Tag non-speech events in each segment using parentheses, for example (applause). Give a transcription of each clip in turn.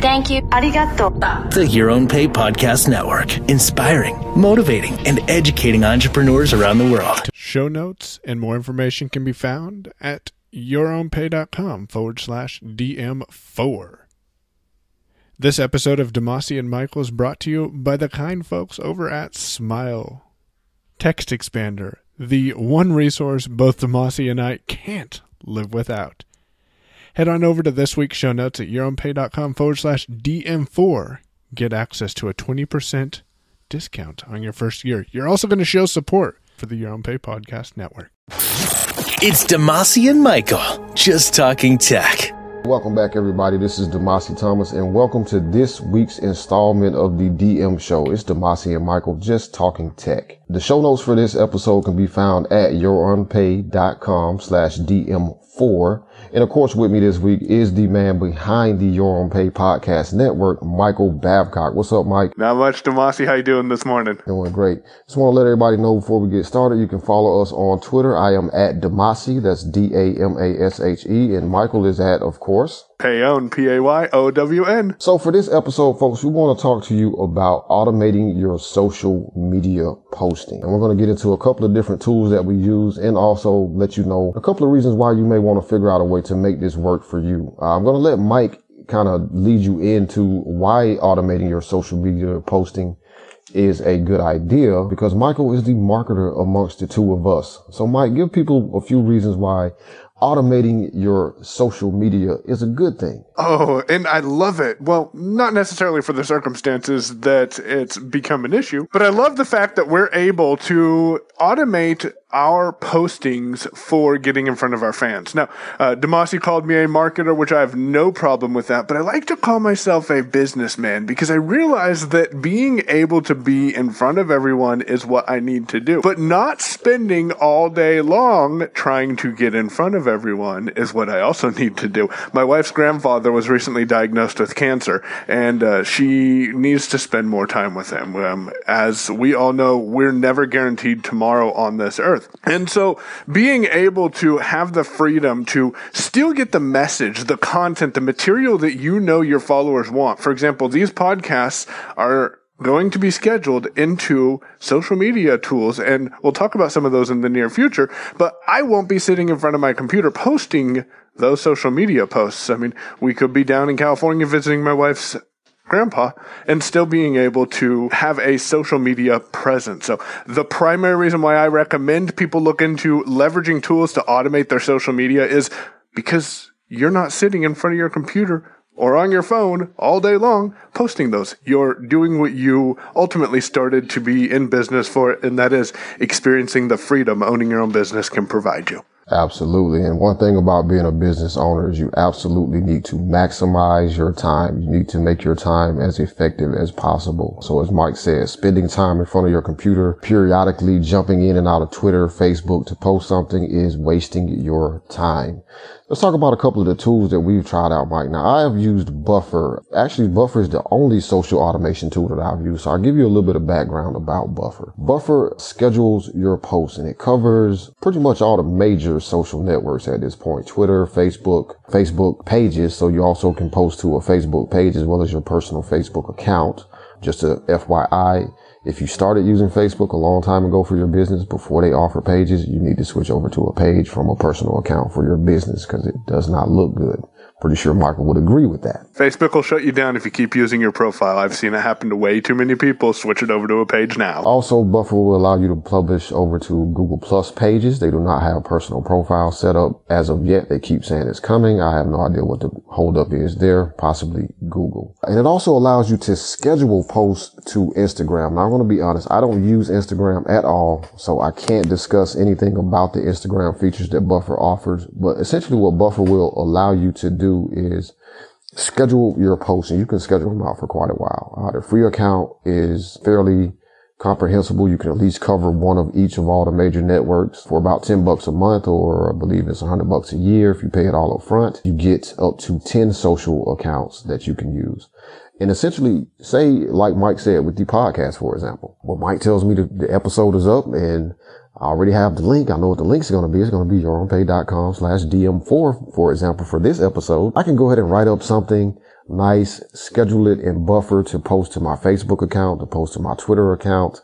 Thank you. Arigato. The Your Own Pay Podcast Network, inspiring, motivating, and educating entrepreneurs around the world. Show notes and more information can be found at yourownpay.com forward slash DM4. This episode of Damashe and Michael is brought to you by the kind folks over at Smile. Text Expander, the one resource both Damashe and I can't live without. Head on over to this week's show notes at yourownpay.com forward slash DM4. Get access to a 20% discount on your first year. You're also going to show support for the Your Own Pay Podcast Network. It's Damashe and Michael, just talking tech. Welcome back, everybody. This is Damashe Thomas, and welcome to this week's installment of the DM Show. It's Damashe and Michael just talking tech. The show notes for this episode can be found at yourownpay.com slash DM4. And of course, with me this week is the man behind the Your Own Pay Podcast Network, Michael Babcock. What's up, Mike? Not much, Damashe. How you doing this morning? Doing great. Just want to let everybody know before we get started, you can follow us on Twitter. I am at Damashe. That's D-A-M-A-S-H-E. And Michael is at, of course, P-A-Y-O-W-N. So for this episode, folks, we want to talk to you about automating your social media posting. And we're going to get into a couple of different tools that we use and also let you know a couple of reasons why you may want to figure out a way to make this work for you. Uh, I'm going to let Mike kind of lead you into why automating your social media posting is a good idea because Michael is the marketer amongst the two of us. So Mike, give people a few reasons why automating your social media is a good thing. Oh, and I love it. Well, not necessarily for the circumstances that it's become an issue, but I love the fact that we're able to automate our postings for getting in front of our fans. Now, uh, Damashe called me a marketer, which I have no problem with that, but I like to call myself a businessman because I realize that being able to be in front of everyone is what I need to do, but not spending all day long trying to get in front of everyone is what I also (laughs) need to do. My wife's grandfather was recently diagnosed with cancer, and uh, she needs to spend more time with him. Um, as we all know, we're never guaranteed tomorrow on this earth. And so being able to have the freedom to still get the message, the content, the material that you know your followers want. For example, these podcasts are going to be scheduled into social media tools and we'll talk about some of those in the near future, but I won't be sitting in front of my computer posting those social media posts. I mean, we could be down in California visiting my wife's grandpa and still being able to have a social media presence. So the primary reason why I recommend people look into leveraging tools to automate their social media is because you're not sitting in front of your computer or on your phone all day long posting those. You're doing what you ultimately started to be in business for, and that is experiencing the freedom owning your own business can provide you. Absolutely. And one thing about being a business owner is you absolutely need to maximize your time. You need to make your time as effective as possible. So as Mike said, spending time in front of your computer, periodically jumping in and out of Twitter, Facebook to post something is wasting your time. Let's talk about a couple of the tools that we've tried out, Mike. Now, I have used Buffer. Actually, Buffer is the only social automation tool that I've used. So I'll give you a little bit of background about Buffer. Buffer schedules your posts and it covers pretty much all the major social networks at this point. Twitter, Facebook, Facebook pages. So you also can post to a Facebook page as well as your personal Facebook account. Just a FYI, if you started using Facebook a long time ago for your business before they offer pages, you need to switch over to a page from a personal account for your business because it does not look good. Pretty sure Michael would agree with that. Facebook will shut you down if you keep using your profile. I've seen it happen to way too many people. Switch it over to a page now. Also, Buffer will allow you to publish over to Google Plus pages. They do not have personal profile set up as of yet. They keep saying it's coming. I have no idea what the holdup is there. Possibly Google. And it also allows you to schedule posts to Instagram. Now, I'm going to be honest. I don't use Instagram at all, so I can't discuss anything about the Instagram features that Buffer offers. But essentially what Buffer will allow you to do is schedule your posts and you can schedule them out for quite a while. Uh, the free account is fairly comprehensible. You can at least cover one of each of all the major networks for about 10 bucks a month, or I believe it's 100 bucks a year if you pay it all up front. You get up to 10 social accounts that you can use. And essentially, say, like Mike said with the podcast, for example, well, Mike tells me the, the episode is up and I already have the link. I know what the link's going to be. It's going to be yourownpay.com slash DM4, for example, for this episode. I can go ahead and write up something nice, schedule it in buffer to post to my Facebook account, to post to my Twitter account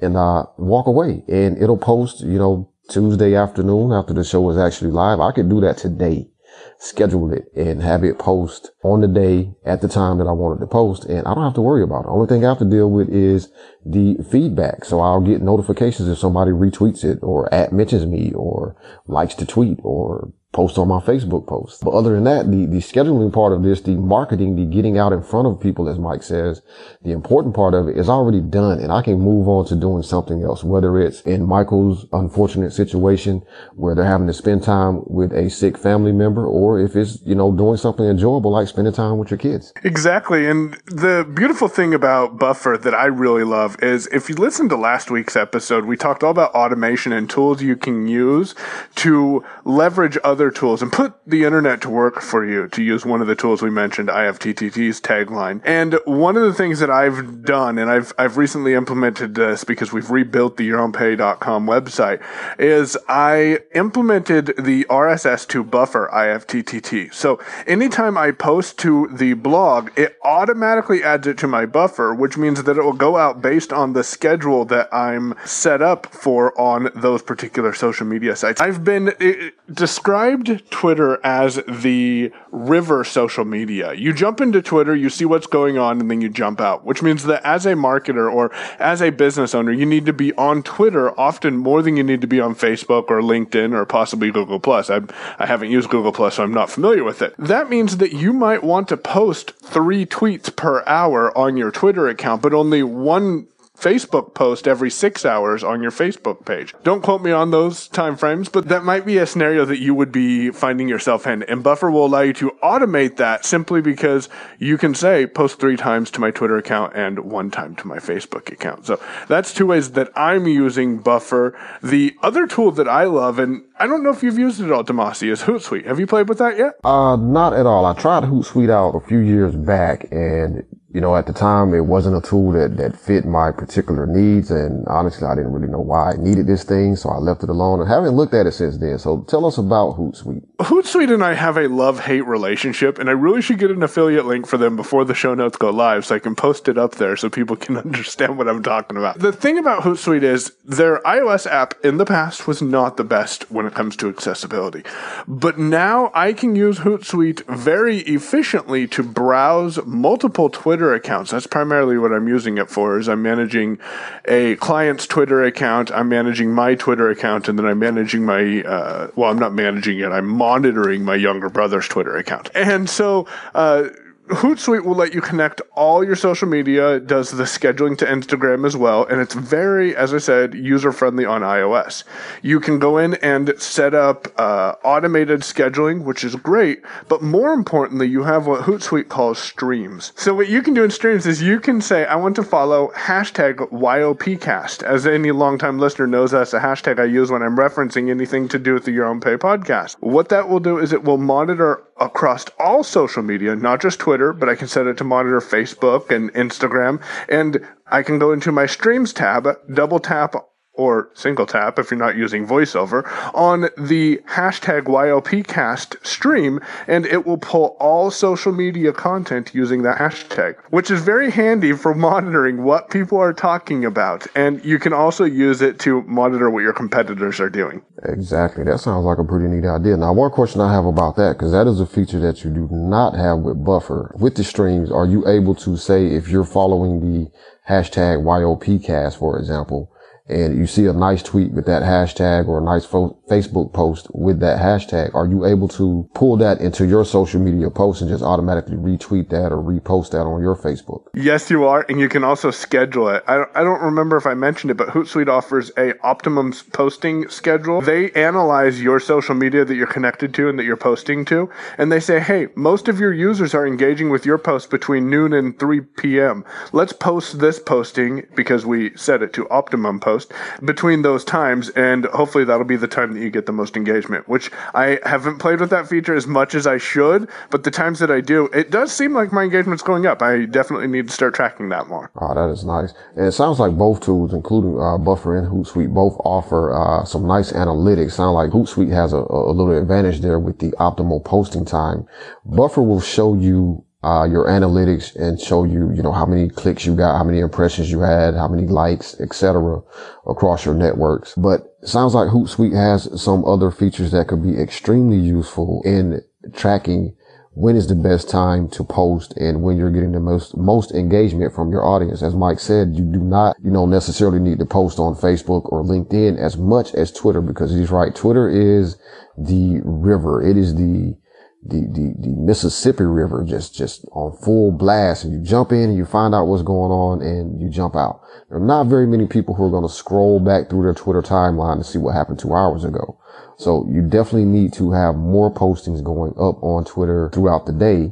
and, uh, walk away and it'll post, you know, Tuesday afternoon after the show is actually live. I could do that today schedule it and have it post on the day at the time that I wanted to post. And I don't have to worry about it. Only thing I have to deal with is the feedback. So I'll get notifications if somebody retweets it or at mentions me or likes to tweet or post on my Facebook post. But other than that, the, the scheduling part of this, the marketing, the getting out in front of people, as Mike says, the important part of it is already done and I can move on to doing something else, whether it's in Michael's unfortunate situation where they're having to spend time with a sick family member or if it's, you know, doing something enjoyable like spending time with your kids. Exactly. And the beautiful thing about Buffer that I really love is if you listen to last week's episode, we talked all about automation and tools you can use to leverage other other tools and put the internet to work for you to use one of the tools we mentioned, IFTTT's tagline. And one of the things that I've done, and I've, I've recently implemented this because we've rebuilt the yourownpay.com website, is I implemented the RSS to buffer IFTTT. So anytime I post to the blog, it automatically adds it to my buffer, which means that it will go out based on the schedule that I'm set up for on those particular social media sites. I've been eh, eh, described described Twitter as the river social media. You jump into Twitter, you see what's going on, and then you jump out, which means that as a marketer or as a business owner, you need to be on Twitter often more than you need to be on Facebook or LinkedIn or possibly Google Plus. I, I haven't used Google Plus, so I'm not familiar with it. That means that you might want to post three tweets per hour on your Twitter account, but only one Facebook post every six hours on your Facebook page. Don't quote me on those time frames, but that might be a scenario that you would be finding yourself in. And Buffer will allow you to automate that simply because you can say post three times to my Twitter account and one time to my Facebook account. So that's two ways that I'm using Buffer. The other tool that I love, and I don't know if you've used it at all, Damashe, is Hootsuite. Have you played with that yet? Uh, not at all. I tried Hootsuite out a few years back and you know, at the time it wasn't a tool that, that fit my particular needs. And honestly, I didn't really know why I needed this thing. So I left it alone and haven't looked at it since then. So tell us about Hootsuite. Hootsuite and I have a love hate relationship and I really should get an affiliate link for them before the show notes go live so I can post it up there so people can (laughs) understand what I'm talking about. The thing about Hootsuite is their iOS app in the past was not the best when it comes to accessibility. But now I can use Hootsuite very efficiently to browse multiple Twitter accounts. That's primarily what I'm using it for. Is I'm managing a client's Twitter account. I'm managing my Twitter account, and then I'm managing my. Uh, well, I'm not managing it. I'm monitoring my younger brother's Twitter account. And so. Uh, Hootsuite will let you connect all your social media, does the scheduling to Instagram as well, and it's very, as I said, user friendly on iOS. You can go in and set up uh, automated scheduling, which is great, but more importantly, you have what Hootsuite calls streams. So, what you can do in streams is you can say, I want to follow hashtag YOPcast. As any longtime listener knows, that's a hashtag I use when I'm referencing anything to do with the Your Own Pay podcast. What that will do is it will monitor across all social media, not just Twitter, but I can set it to monitor Facebook and Instagram. And I can go into my streams tab, double tap or single tap if you're not using voiceover on the hashtag YOPcast stream and it will pull all social media content using that hashtag, which is very handy for monitoring what people are talking about. And you can also use it to monitor what your competitors are doing. Exactly. That sounds like a pretty neat idea. Now, one question I have about that, because that is a feature that you do not have with Buffer. With the streams, are you able to say if you're following the hashtag YOPcast, for example, and you see a nice tweet with that hashtag or a nice fo- Facebook post with that hashtag, are you able to pull that into your social media post and just automatically retweet that or repost that on your Facebook? Yes, you are. And you can also schedule it. I don't, I don't remember if I mentioned it, but Hootsuite offers a optimum posting schedule. They analyze your social media that you're connected to and that you're posting to. And they say, Hey, most of your users are engaging with your post between noon and 3 p.m. Let's post this posting because we set it to optimum post between those times, and hopefully that'll be the time that you get the most engagement. Which I haven't played with that feature as much as I should, but the times that I do, it does seem like my engagement's going up. I definitely need to start tracking that more. Oh, that is nice. And it sounds like both tools, including uh, Buffer and Hootsuite, both offer uh, some nice analytics. Sound like Hootsuite has a, a little advantage there with the optimal posting time. Buffer will show you uh, your analytics and show you, you know, how many clicks you got, how many impressions you had, how many likes, etc. across your networks. But sounds like Hootsuite has some other features that could be extremely useful in tracking when is the best time to post and when you're getting the most most engagement from your audience. As Mike said, you do not, you know, necessarily need to post on Facebook or LinkedIn as much as Twitter because he's right. Twitter is the river. It is the the, the, the Mississippi River just, just on full blast and you jump in and you find out what's going on and you jump out. There are not very many people who are going to scroll back through their Twitter timeline to see what happened two hours ago. So you definitely need to have more postings going up on Twitter throughout the day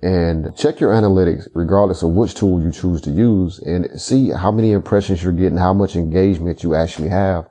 and check your analytics regardless of which tool you choose to use and see how many impressions you're getting, how much engagement you actually have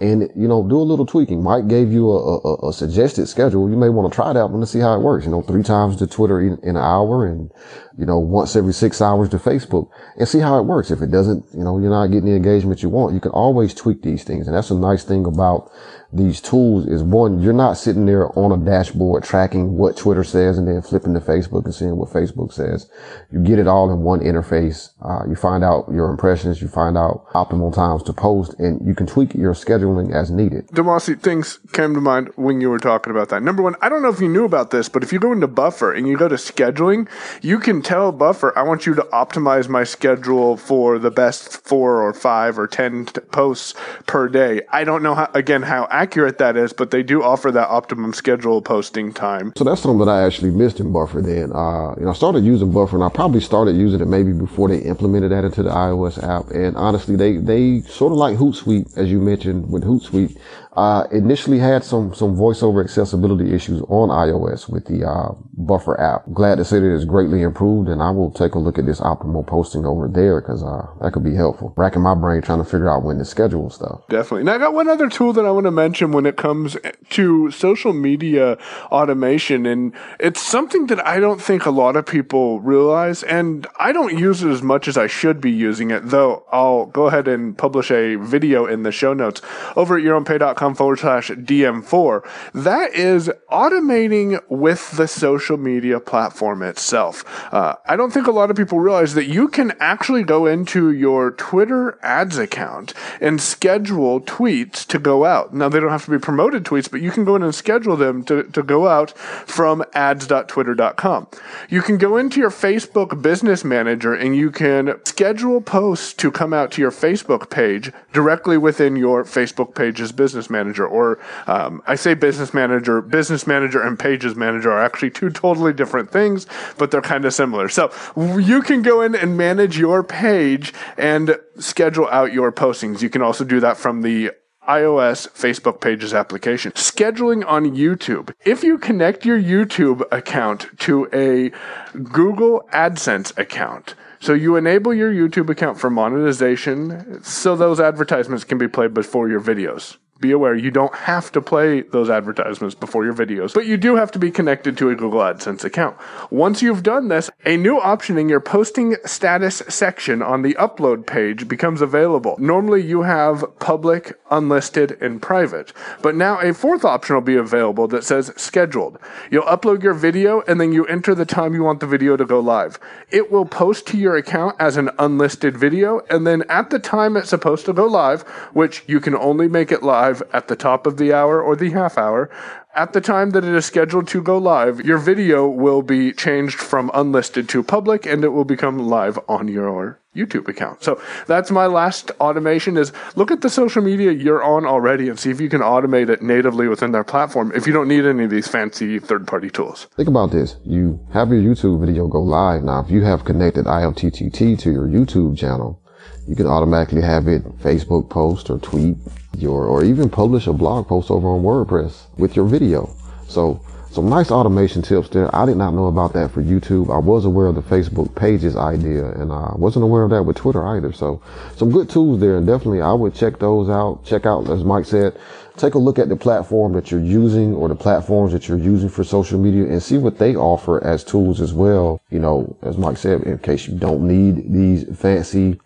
and you know do a little tweaking. Mike gave you a, a, a suggested schedule. You may want to try that one to see how it works. You know, three times to Twitter in, in, an hour, and you know once every six hours to Facebook, and see how it works. If it doesn't, you know, you're not getting the engagement you want. You can always tweak these things, and that's a nice thing about these tools is one, you're not sitting there on a dashboard tracking what Twitter says and then flipping to Facebook and seeing what Facebook says. You get it all in one interface. Uh, you find out your impressions. You find out optimal times to post and you can tweak your scheduling as needed. Damashe, things came to mind when you were talking about that. Number one, I don't know if you knew about this, but if you go into Buffer and you go to scheduling, you can tell Buffer, I want you to optimize my schedule for the best four or five or 10 posts per day. I don't know how, again, how accurate that is, but they do offer that optimum schedule posting time. So that's something that I actually missed in Buffer then. Uh, you know, I started using Buffer and I probably started using it maybe before they implemented that into the iOS app. And honestly, they, they sort of like Hootsuite, as you mentioned with Hootsuite, uh, initially had some, some voiceover accessibility issues on iOS with the, uh, Buffer app. Glad to say that it's greatly improved and I will take a look at this optimal posting over there because, uh, that could be helpful. Racking my brain trying to figure out when to schedule stuff. Definitely. Now I got one other tool that I want to mention when it comes to social media automation and it's something that I don't think a lot of people realize and I don't use it as much as I should be using it, though I'll go ahead and publish a video in the show notes over at yourownpay.com forward slash DM4. That is automating with the social media platform itself. Uh, I don't think a lot of people realize that you can actually go into your Twitter ads account and schedule tweets to go out. Now, they don't have to be promoted tweets, but you can go in and schedule them to, to go out from ads.twitter.com. You can go into your Facebook business manager and you can schedule posts to come out to your Facebook page directly within your Facebook page's business manager manager, or um, I say business manager, business manager and pages manager are actually two totally different things, but they're kind of similar. So you can go in and manage your page and schedule out your postings. You can also do that from the iOS Facebook Pages application. Scheduling on YouTube. If you connect your YouTube account to a Google AdSense account, so you enable your YouTube account for monetization so those advertisements can be played before your videos be aware you don't have to play those advertisements before your videos, but you do have to be connected to a Google AdSense account. Once you've done this, a new option in your posting status section on the upload page becomes available. Normally you have public, unlisted, and private, but now a fourth option will be available that says scheduled. You'll upload your video and then you enter the time you want the video to go live. It will post to your account as an unlisted video, and then at the time it's supposed to go live, which you can only make it live live at the top of the hour or the half hour. At the time that it is scheduled to go live, your video will be changed from unlisted to public and it will become live on your YouTube account. So that's my last automation is look at the social media you're on already and see if you can automate it natively within their platform if you don't need any of these fancy third party tools. Think about this. You have your YouTube video go live. Now, if you have connected IFTTT to your YouTube channel, you can automatically have it Facebook post or tweet your, or even publish a blog post over on WordPress with your video. So some nice automation tips there. I did not know about that for YouTube. I was aware of the Facebook pages idea and I wasn't aware of that with Twitter either. So some good tools there and definitely I would check those out. Check out, as Mike said, take a look at the platform that you're using or the platforms that you're using for social media and see what they offer as tools as well. You know, as Mike said, in case you don't need these fancy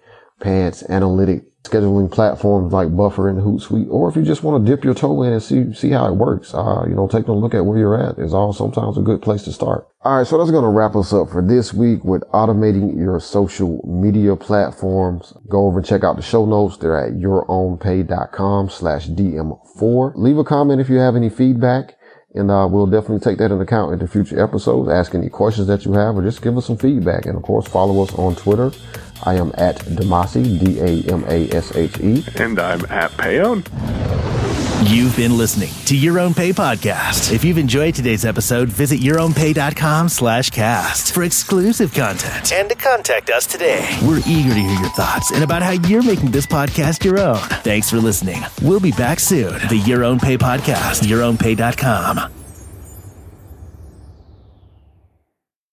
pants analytic scheduling platforms like Buffer and Hootsuite, or if you just want to dip your toe in and see see how it works, uh, you know, take a look at where you're at is all sometimes a good place to start. All right, so that's going to wrap us up for this week with automating your social media platforms. Go over and check out the show notes. They're at yourownpay.com slash DM4. Leave a comment if you have any feedback. And uh, we'll definitely take that into account in the future episodes. Ask any questions that you have or just give us some feedback. And of course, follow us on Twitter. I am at Damashe, D-A-M-A-S-H-E. And I'm at Payown. You've been listening to Your Own Pay podcast. If you've enjoyed today's episode, visit yourownpay.com slash cast for exclusive content and to contact us today. We're eager to hear your thoughts and about how you're making this podcast your own. Thanks for listening. We'll be back soon. The Your Own Pay podcast, yourownpay.com.